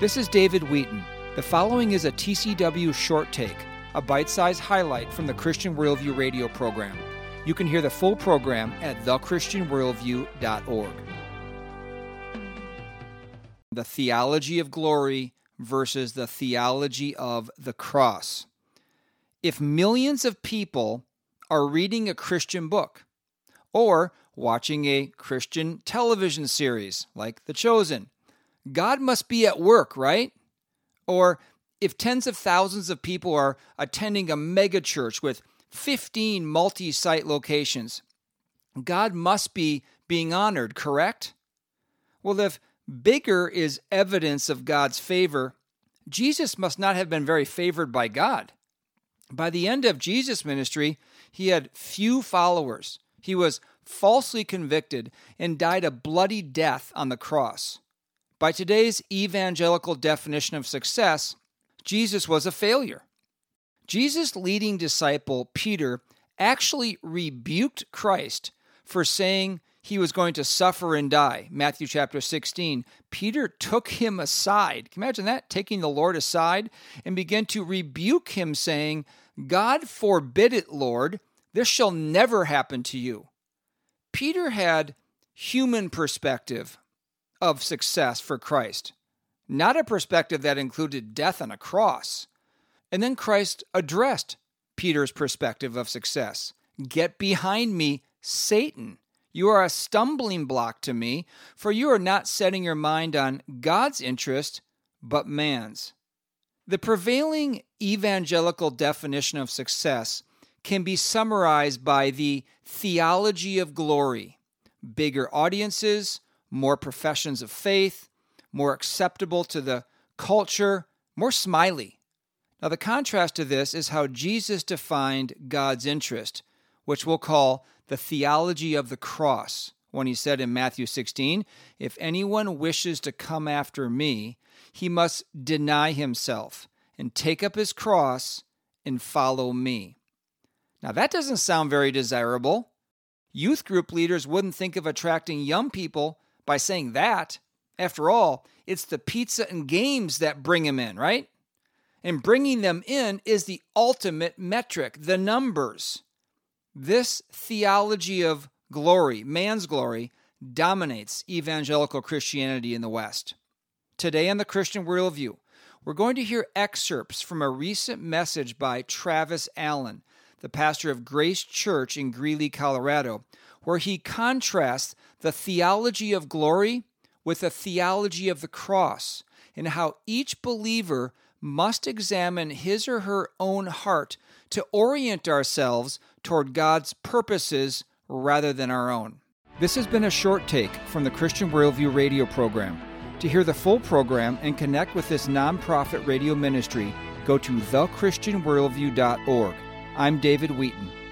This is David Wheaton. The following is a TCW short take, a bite sized highlight from the Christian Worldview radio program. You can hear the full program at thechristianworldview.org. The theology of glory versus the theology of the cross. If millions of people are reading a Christian book or watching a Christian television series like The Chosen, God must be at work, right? Or if tens of thousands of people are attending a megachurch with 15 multi site locations, God must be being honored, correct? Well, if bigger is evidence of God's favor, Jesus must not have been very favored by God. By the end of Jesus' ministry, he had few followers. He was falsely convicted and died a bloody death on the cross. By today's evangelical definition of success, Jesus was a failure. Jesus' leading disciple, Peter, actually rebuked Christ for saying he was going to suffer and die. Matthew chapter 16. Peter took him aside. Can you imagine that? Taking the Lord aside and began to rebuke him, saying, God forbid it, Lord. This shall never happen to you. Peter had human perspective of success for Christ, not a perspective that included death on a cross. And then Christ addressed Peter's perspective of success Get behind me, Satan. You are a stumbling block to me, for you are not setting your mind on God's interest, but man's. The prevailing evangelical definition of success can be summarized by the theology of glory bigger audiences, more professions of faith, more acceptable to the culture, more smiley. Now, the contrast to this is how Jesus defined God's interest, which we'll call the theology of the cross, when he said in Matthew 16, If anyone wishes to come after me, he must deny himself and take up his cross and follow me. Now, that doesn't sound very desirable. Youth group leaders wouldn't think of attracting young people by saying that. After all, it's the pizza and games that bring them in, right? And bringing them in is the ultimate metric, the numbers. This theology of glory, man's glory, dominates evangelical Christianity in the West. Today on the Christian Worldview, we're going to hear excerpts from a recent message by Travis Allen, the pastor of Grace Church in Greeley, Colorado, where he contrasts the theology of glory with the theology of the cross and how each believer must examine his or her own heart to orient ourselves toward God's purposes rather than our own. This has been a short take from the Christian Worldview radio program. To hear the full program and connect with this nonprofit radio ministry, go to thechristianworldview.org. I'm David Wheaton.